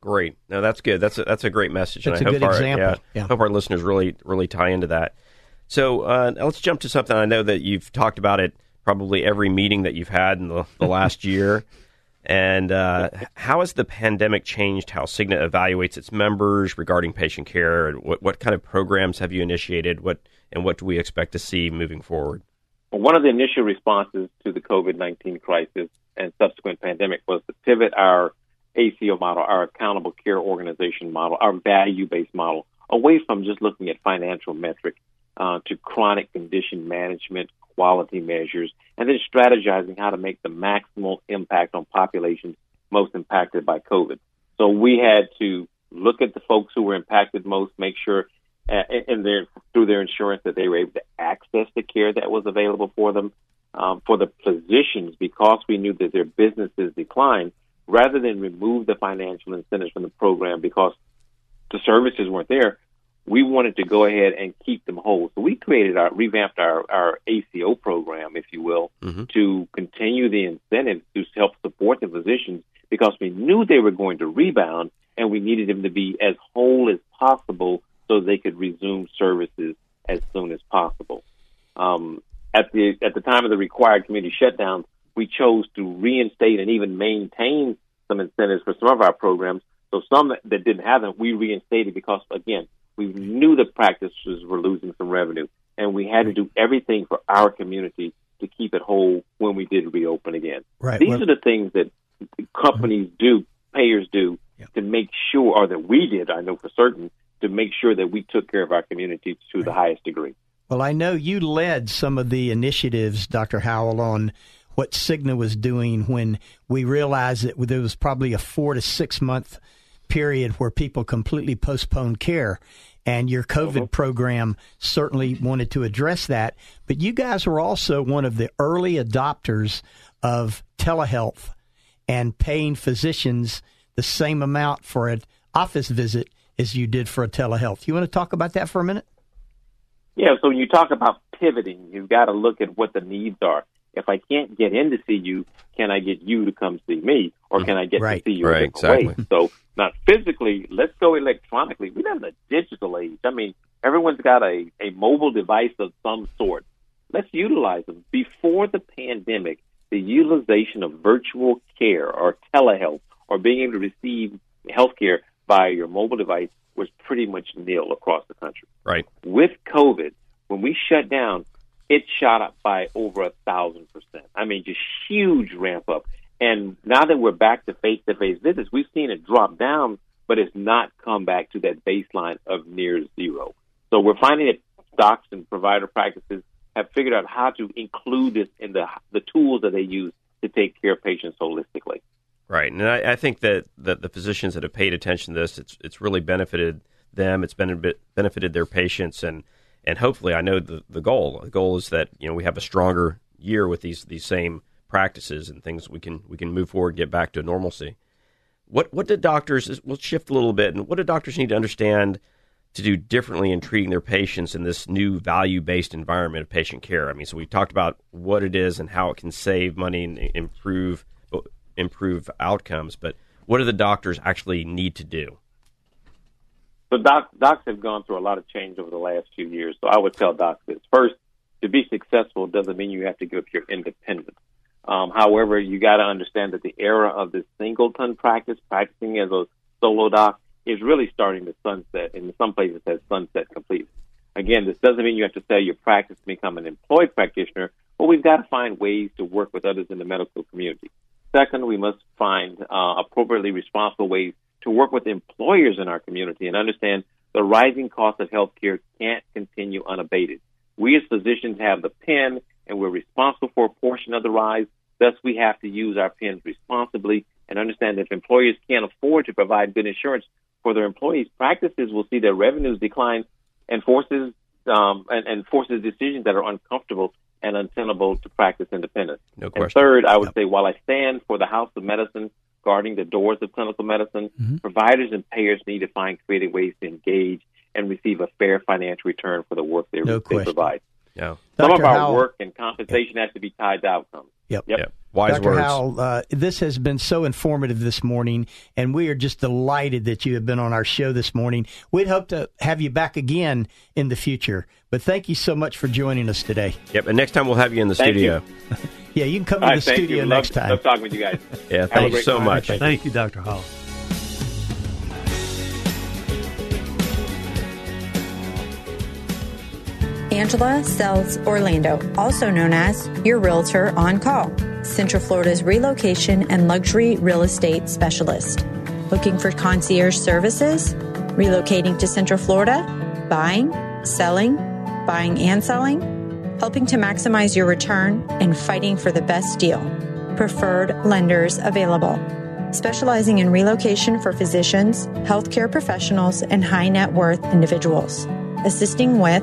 Great. No, that's good. That's a, that's a great message. That's and I a hope good our, example. Yeah, Yeah. hope our listeners really really tie into that. So uh, let's jump to something I know that you've talked about it probably every meeting that you've had in the, the last year. And uh, how has the pandemic changed how Cigna evaluates its members regarding patient care? And what, what kind of programs have you initiated? What and what do we expect to see moving forward? One of the initial responses to the COVID 19 crisis and subsequent pandemic was to pivot our ACO model, our accountable care organization model, our value based model, away from just looking at financial metrics uh, to chronic condition management, quality measures, and then strategizing how to make the maximal impact on populations most impacted by COVID. So we had to look at the folks who were impacted most, make sure uh, in their through their insurance that they were able to access the care that was available for them. Um, for the physicians, because we knew that their businesses declined, rather than remove the financial incentives from the program because the services weren't there, we wanted to go ahead and keep them whole. So we created our revamped our, our ACO program, if you will, to continue the incentives to help support the physicians because we knew they were going to rebound and we needed them to be as whole as possible so they could resume services as soon as possible. Um, at the at the time of the required community shutdown, we chose to reinstate and even maintain some incentives for some of our programs. So some that didn't have them, we reinstated because again, we knew the practices were losing some revenue, and we had to do everything for our community to keep it whole when we did reopen again. Right. These Well- are the things that companies do, payers do, to make sure, or that we did, I know for certain, to make sure that we took care of our community to the highest degree. Well, I know you led some of the initiatives, Dr. Howell, on what Cigna was doing when we realized that there was probably a four to six month period where people completely postponed care. And your COVID uh-huh. program certainly wanted to address that. But you guys were also one of the early adopters of telehealth and paying physicians the same amount for an office visit as you did for a telehealth. You want to talk about that for a minute? Yeah, so when you talk about pivoting, you've got to look at what the needs are. If I can't get in to see you, can I get you to come see me, or can I get Right. to see you Right, a different way? exactly. So not physically, let's go electronically. We live in a digital age. I mean, everyone's got a, a mobile device of some sort. Let's utilize them. Before the pandemic, the utilization of virtual care or telehealth or being able to receive health care via your mobile device was pretty much nil across the country Right. with COVID, when we shut down, it shot up by over a thousand percent. I mean, just huge ramp up. And now that we're back to face to face visits, we've seen it drop down, but it's not come back to that baseline of near zero. So we're finding that docs and provider practices have figured out how to include this in the the tools that they use to take care of patients holistically. Right, and I, I think that, that the physicians that have paid attention to this, it's it's really benefited them. It's been benefited their patients, and and hopefully, I know the the goal. The goal is that you know we have a stronger year with these these same practices and things. We can we can move forward, and get back to normalcy. What what do doctors? We'll shift a little bit, and what do doctors need to understand to do differently in treating their patients in this new value based environment of patient care? I mean, so we talked about what it is and how it can save money and improve improve outcomes, but what do the doctors actually need to do? So doc, docs have gone through a lot of change over the last few years. So I would tell docs this first: to be successful doesn't mean you have to give up your independence. Um, however, you got to understand that the era of the singleton practice, practicing as a solo doc, is really starting to sunset. In some places, has sunset complete. Again, this doesn't mean you have to sell your practice to become an employed practitioner, but we've got to find ways to work with others in the medical community. Second, we must find uh, appropriately responsible ways to work with employers in our community and understand the rising cost of healthcare can't continue unabated. We as physicians have the pen and we're responsible for a portion of the rise. Thus, we have to use our pens responsibly and understand that if employers can't afford to provide good insurance for their employees, practices will see their revenues decline and forces um, and, and, forces decisions that are uncomfortable and untenable to practice independence. No question. And third, I would yep. say while I stand for the House of Medicine guarding the doors of clinical medicine, mm-hmm. providers and payers need to find creative ways to engage and receive a fair financial return for the work they, no they provide. Yeah. Some Dr. of our Howell, work and compensation yep. has to be tied to outcomes. Yep. Yep. yep. Wise Dr. words. Howell, uh, this has been so informative this morning, and we are just delighted that you have been on our show this morning. We'd hope to have you back again in the future, but thank you so much for joining us today. Yep, and next time we'll have you in the thank studio. You. yeah, you can come All to right, the studio you. next love, time. Love talking with you guys. yeah, thank you so time. much. Thank you, Dr. Hall. Angela Sells Orlando, also known as your Realtor on Call, Central Florida's relocation and luxury real estate specialist. Looking for concierge services? Relocating to Central Florida? Buying? Selling? Buying and selling? Helping to maximize your return and fighting for the best deal. Preferred lenders available. Specializing in relocation for physicians, healthcare professionals, and high net worth individuals. Assisting with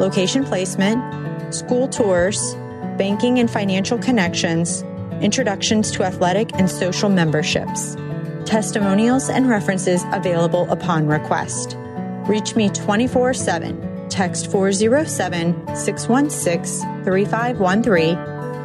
location placement, school tours, banking and financial connections, introductions to athletic and social memberships, testimonials and references available upon request. Reach me 24 7, text 407 616 3513,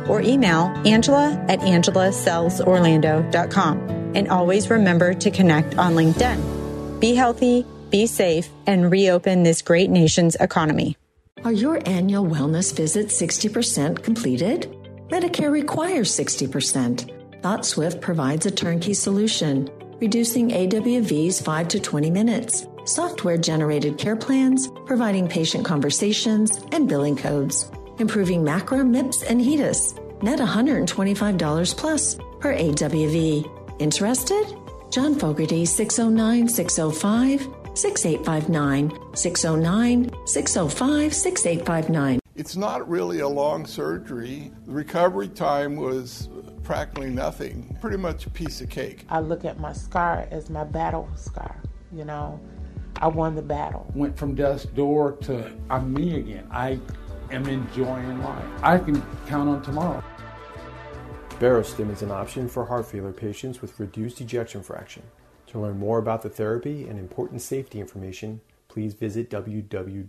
or email angela at angelasellsorlando.com. And always remember to connect on LinkedIn. Be healthy, be safe, and reopen this great nation's economy. Are your annual wellness visits 60% completed? Medicare requires 60%. ThoughtSwift provides a turnkey solution, reducing AWV's 5 to 20 minutes, software generated care plans, providing patient conversations and billing codes, improving MACRA, MIPS, and HEDIS. Net $125 plus per AWV. Interested? John Fogarty, 609 605 6859 609 605 6859. It's not really a long surgery. The recovery time was practically nothing, pretty much a piece of cake. I look at my scar as my battle scar. You know, I won the battle. Went from death's door to I'm me again. I am enjoying life. I can count on tomorrow. Barostim is an option for heart failure patients with reduced ejection fraction. To learn more about the therapy and important safety information, please visit www.cvrx.com.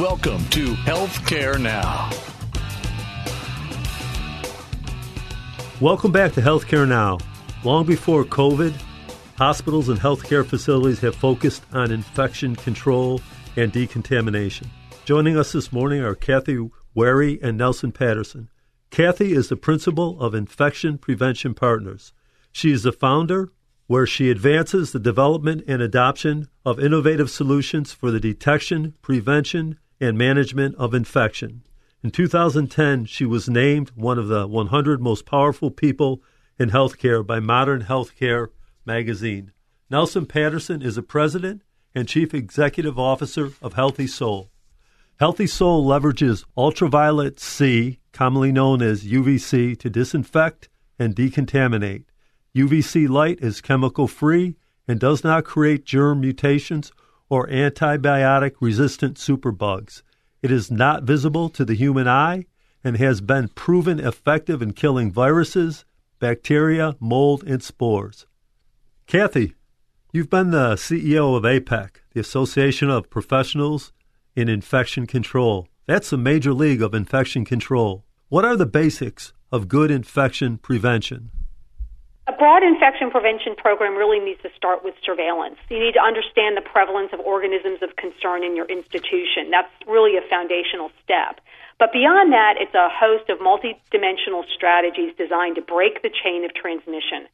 Welcome to Healthcare Now. Welcome back to Healthcare Now. Long before COVID, hospitals and healthcare facilities have focused on infection control and decontamination. Joining us this morning are Kathy Warye and Nelson Patterson. Kathy is the principal of Infection Prevention Partners. She is the founder, where she advances the development and adoption of innovative solutions for the detection, prevention, and management of infection. In 2010, she was named one of the 100 most powerful people in healthcare by Modern Healthcare magazine. Nelson Patterson is the president and chief executive officer of Healthy Sole. Healthy Sole leverages ultraviolet C, commonly known as UVC, to disinfect and decontaminate. UVC light is chemical free and does not create germ mutations or antibiotic resistant superbugs. It is not visible to the human eye and has been proven effective in killing viruses, bacteria, mold, and spores. Kathy, you've been the CEO of APIC, the Association of Professionals in Infection Control. That's the major league of infection control. What are the basics of good infection prevention? A broad infection prevention program really needs to start with surveillance. You need to understand the prevalence of organisms of concern in your institution. That's really a foundational step. But beyond that, it's a host of multidimensional strategies designed to break the chain of transmission.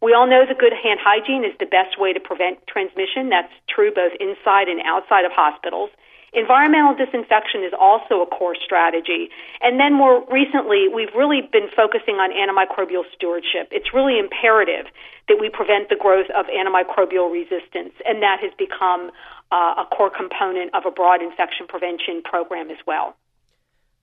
We all know that good hand hygiene is the best way to prevent transmission. That's true both inside and outside of hospitals. Environmental disinfection is also a core strategy. And then more recently, we've really been focusing on antimicrobial stewardship. It's really imperative that we prevent the growth of antimicrobial resistance, and that has become uh, a core component of a broad infection prevention program as well.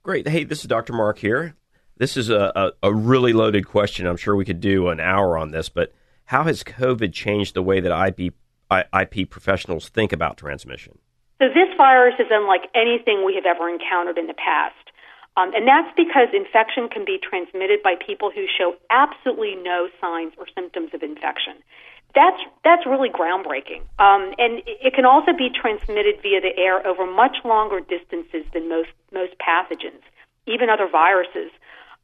Great. Hey, this is Dr. Mark here. This is a, a, a, really loaded question. I'm sure we could do an hour on this, but how has COVID changed the way that IP, IP professionals think about transmission? So this virus is unlike anything we have ever encountered in the past. Um, and that's because infection can be transmitted by people who show absolutely no signs or symptoms of infection. That's that's really groundbreaking, um, and it can also be transmitted via the air over much longer distances than most most pathogens, even other viruses.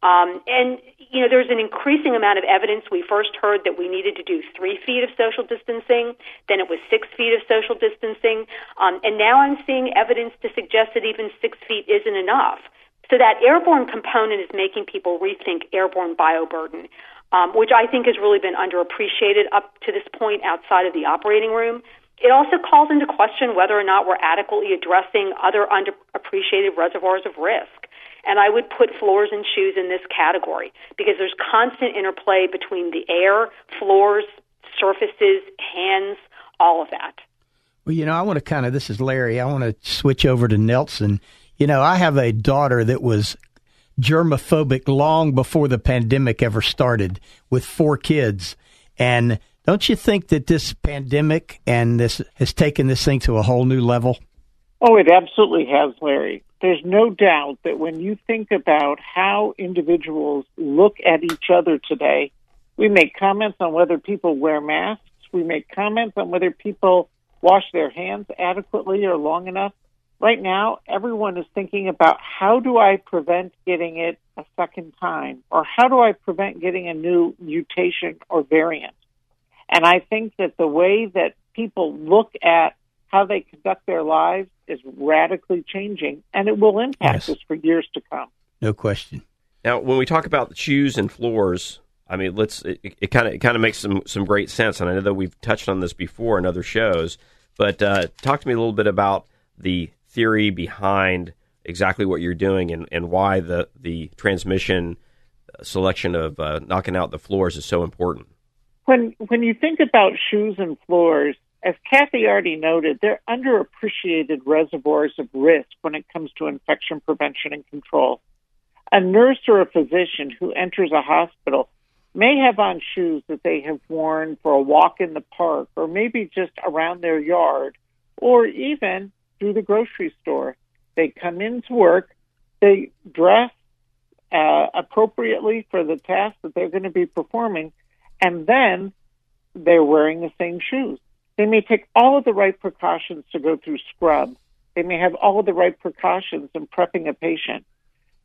Um, and you know, there's an increasing amount of evidence. We first heard that we needed to do three feet of social distancing, then it was six feet of social distancing, um, and now I'm seeing evidence to suggest that even six feet isn't enough. So that airborne component is making people rethink airborne bioburden, um, which I think has really been underappreciated up to this point outside of the operating room. It also calls into question whether or not we're adequately addressing other underappreciated reservoirs of risk. And I would put floors and shoes in this category because there's constant interplay between the air, floors, surfaces, hands, all of that. Well, you know, I want to kind of, this is Larry, I want to switch over to Nelson. You know, I have a daughter that was germophobic long before the pandemic ever started with four kids. And don't you think that this pandemic and this has taken this thing to a whole new level? Oh, it absolutely has, Larry there's no doubt that when you think about how individuals look at each other today, we make comments on whether people wear masks, we make comments on whether people wash their hands adequately or long enough. Right now, everyone is thinking about how do I prevent getting it a second time, or how do I prevent getting a new mutation or variant. And I think that the way that people look at how they conduct their lives is radically changing, and it will impact yes. us for years to come. No question. Now, when we talk about shoes and floors, I mean, let's it kind of it kind of makes some some great sense, and I know that we've touched on this before in other shows. But uh, talk to me a little bit about the theory behind exactly what you're doing and, and why the the transmission selection of uh, knocking out the floors is so important. When when you think about shoes and floors, as Kathy already noted, they're underappreciated reservoirs of risk when it comes to infection prevention and control. A nurse or a physician who enters a hospital may have on shoes that they have worn for a walk in the park or maybe just around their yard or even through the grocery store. They come into work, they dress uh, appropriately for the task that they're going to be performing, and then they're wearing the same shoes. They may take all of the right precautions to go through scrub. They may have all of the right precautions in prepping a patient.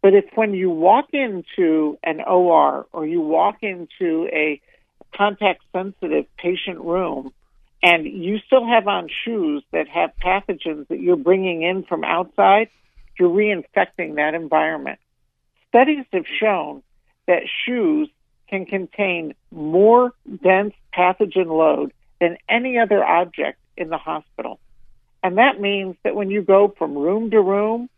But if when you walk into an OR or you walk into a contact sensitive patient room and you still have on shoes that have pathogens that you're bringing in from outside, you're reinfecting that environment. Studies have shown that shoes can contain more dense pathogen load than any other object in the hospital. And that means that when you go from room to room,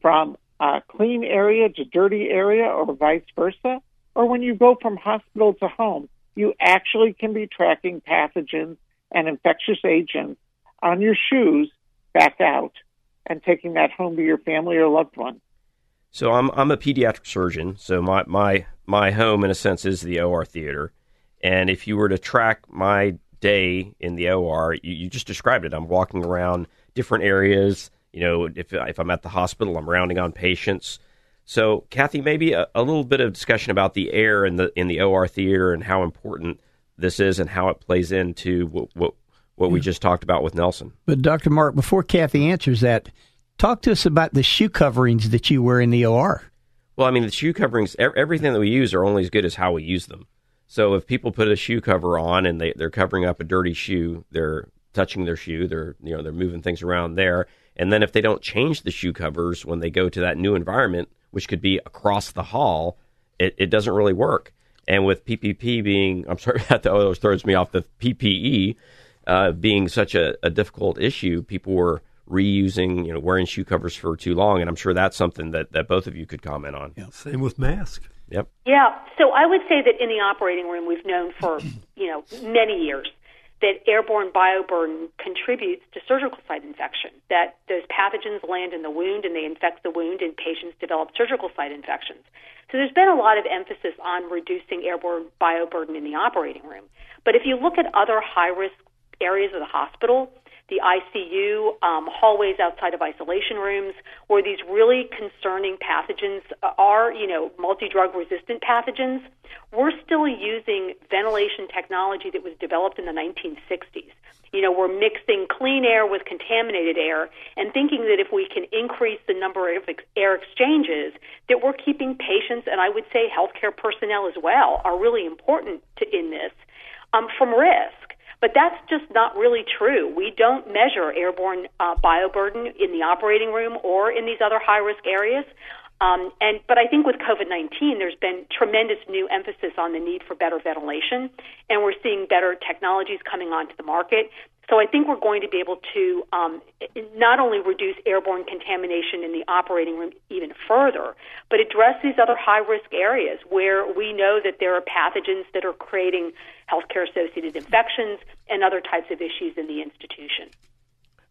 from a clean area to dirty area, or vice versa, or when you go from hospital to home, you actually can be tracking pathogens and infectious agents on your shoes back out and taking that home to your family or loved one. So I'm I'm a pediatric surgeon, so my my my home in a sense is the OR theater. And if you were to track my day in the OR, you, you just described it. I'm walking around different areas. You know, if if I'm at the hospital, I'm rounding on patients. So, Kathy, maybe a, a, little bit of discussion about the air in the in the OR theater and how important this is and how it plays into what what, what we just talked about with Nelson. But Dr. Mark, before Kathy answers that, talk to us about the shoe coverings that you wear in the OR. Well, I mean, the shoe coverings, everything that we use are only as good as how we use them. So if people put a shoe cover on and they, they're covering up a dirty shoe, they're touching their shoe, they're you know they're moving things around there. And then if they don't change the shoe covers when they go to that new environment, which could be across the hall, it, it doesn't really work. And with PPP being, I'm sorry, that always throws me off the PPE uh, being such a, a difficult issue, people were reusing, you know, wearing shoe covers for too long, and I'm sure that's something that, that both of you could comment on. Yeah, same with mask. Yep. Yeah. So I would say that in the operating room, we've known for you know many years that airborne bioburden contributes to surgical site infection. That those pathogens land in the wound and they infect the wound, and patients develop surgical site infections. So there's been a lot of emphasis on reducing airborne bioburden in the operating room. But if you look at other high risk areas of the hospital, the ICU, um, hallways outside of isolation rooms, where these really concerning pathogens are, you know, multi-drug resistant pathogens, we're still using ventilation technology that was developed in the 1960s. You know, we're mixing clean air with contaminated air and thinking that if we can increase the number of ex- air exchanges, that we're keeping patients and I would say healthcare personnel as well are really important to, in this um, from risk. But that's just not really true. We don't measure airborne uh, bioburden in the operating room or in these other high risk areas. Um, and but I think with COVID nineteen, there's been tremendous new emphasis on the need for better ventilation, and we're seeing better technologies coming onto the market. So I think we're going to be able to um, not only reduce airborne contamination in the operating room even further, but address these other high risk areas where we know that there are pathogens that are creating healthcare associated infections and other types of issues in the institution.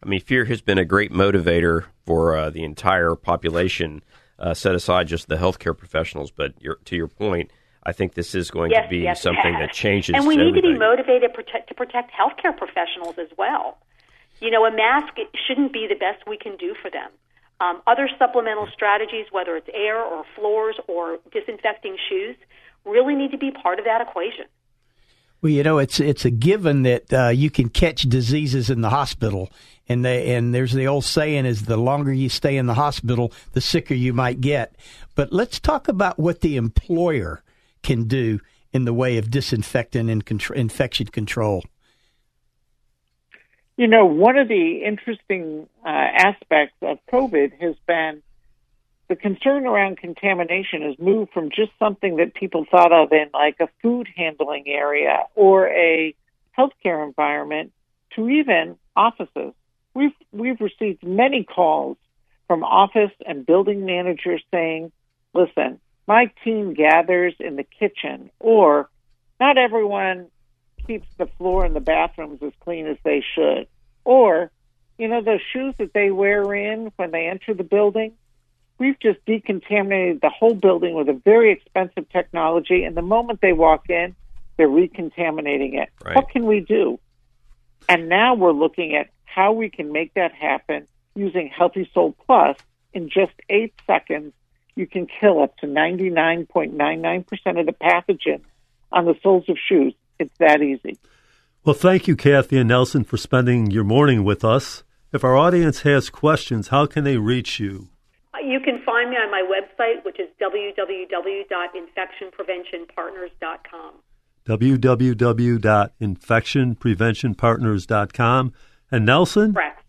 I mean, fear has been a great motivator for uh, the entire population, uh, set aside just the healthcare professionals. But to your point, I think this is going yes, to be yes, something yes. that changes. And we need everything. to be motivated protect, to protect healthcare professionals as well. You know, a mask shouldn't be the best we can do for them. Um, other supplemental strategies, whether it's air or floors or disinfecting shoes, really need to be part of that equation. Well, you know, it's it's a given that uh, you can catch diseases in the hospital, and they and there's the old saying is the longer you stay in the hospital, the sicker you might get. But let's talk about what the employer can do in the way of disinfectant and contr- infection control? You know, one of the interesting uh, aspects of COVID has been the concern around contamination has moved from just something that people thought of in like a food handling area or a healthcare environment to even offices. We've we've received many calls from office and building managers saying, "Listen, my team gathers in the kitchen, or not everyone keeps the floor in the bathrooms as clean as they should, or you know those shoes that they wear in when they enter the building. We've just decontaminated the whole building with a very expensive technology, and the moment they walk in, they're recontaminating it. Right. What can we do? And now we're looking at how we can make that happen using Healthy Sole Plus in just eight seconds you can kill up to 99.99% of the pathogen on the soles of shoes. It's that easy. Well, thank you, Kathy and Nelson, for spending your morning with us. If our audience has questions, how can they reach you? You can find me on my website, which is www.infectionpreventionpartners.com. www.infectionpreventionpartners.com. And Nelson? Correct.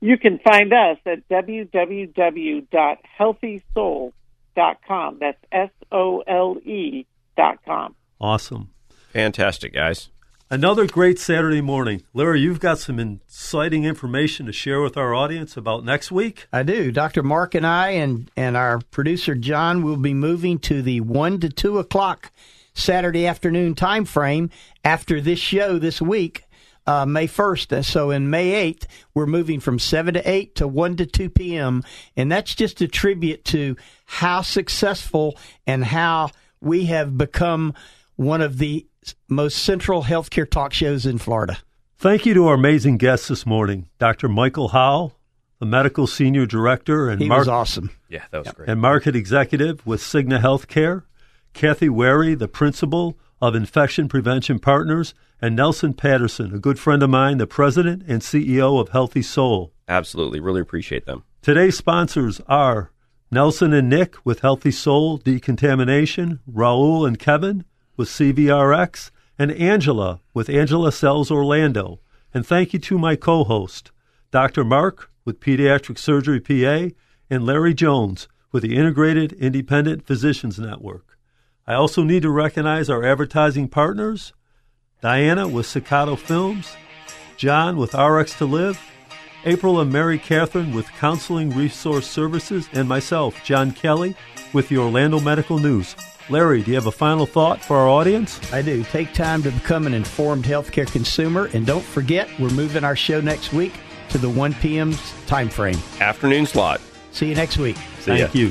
You can find us at www.healthysole.com. That's S O L E dot com. Awesome. Fantastic, guys. Another great Saturday morning. Larry, you've got some exciting information to share with our audience about next week. I do. Dr. Mark and I and, and our producer John will be moving to the 1 to 2 o'clock Saturday afternoon time frame after this show this week. Uh, May 1st. So in May 8th, we're moving from 7 to 8 to 1 to 2 p.m. And that's just a tribute to how successful and how we have become one of the most central healthcare talk shows in Florida. Thank you to our amazing guests this morning, Dr. Michael Howe, the medical senior director and He mar- was awesome. Yeah, that was great. and market executive with Cigna Healthcare, Kathy Warye, the principal of Infection Prevention Partners, and Nelson Patterson, a good friend of mine, the president and CEO of Healthy Sole. Absolutely. Really appreciate them. Today's sponsors are Nelson and Nick with Healthy Sole Decontamination, Raul and Kevin with CVRX, and Angela with Angela Cells Orlando. And thank you to my co host, Dr. Mark with Pediatric Surgery PA, and Larry Jones with the Integrated Independent Physicians Network. I also need to recognize our advertising partners Diana with Staccato Films, John with RX to Live, April and Mary Catherine with Counseling Resource Services, and myself, John Kelly, with the Orlando Medical News. Larry, do you have a final thought for our audience? I do. Take time to become an informed healthcare consumer, and don't forget, we're moving our show next week to the 1 p.m. time frame. Afternoon slot. See you next week. Thank ya. you.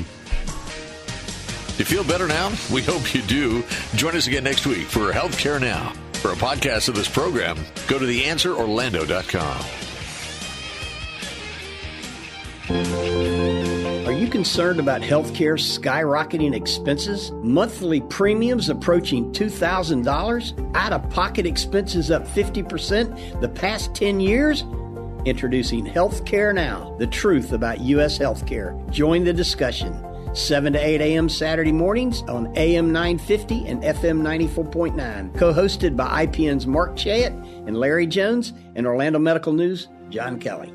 You feel better now? We hope you do. Join us again next week for Healthcare Now. For a podcast of this program, go to theanswerorlando.com. Are you concerned about healthcare skyrocketing expenses? Monthly premiums approaching $2,000? Out of pocket expenses up 50% the past 10 years? Introducing Healthcare Now, the truth about U.S. healthcare. Join the discussion. 7 to 8 a.m. Saturday mornings on AM 950 and FM 94.9. Co hosted by IPN's Mark Chayet and Larry Jones and Orlando Medical News, John Kelly.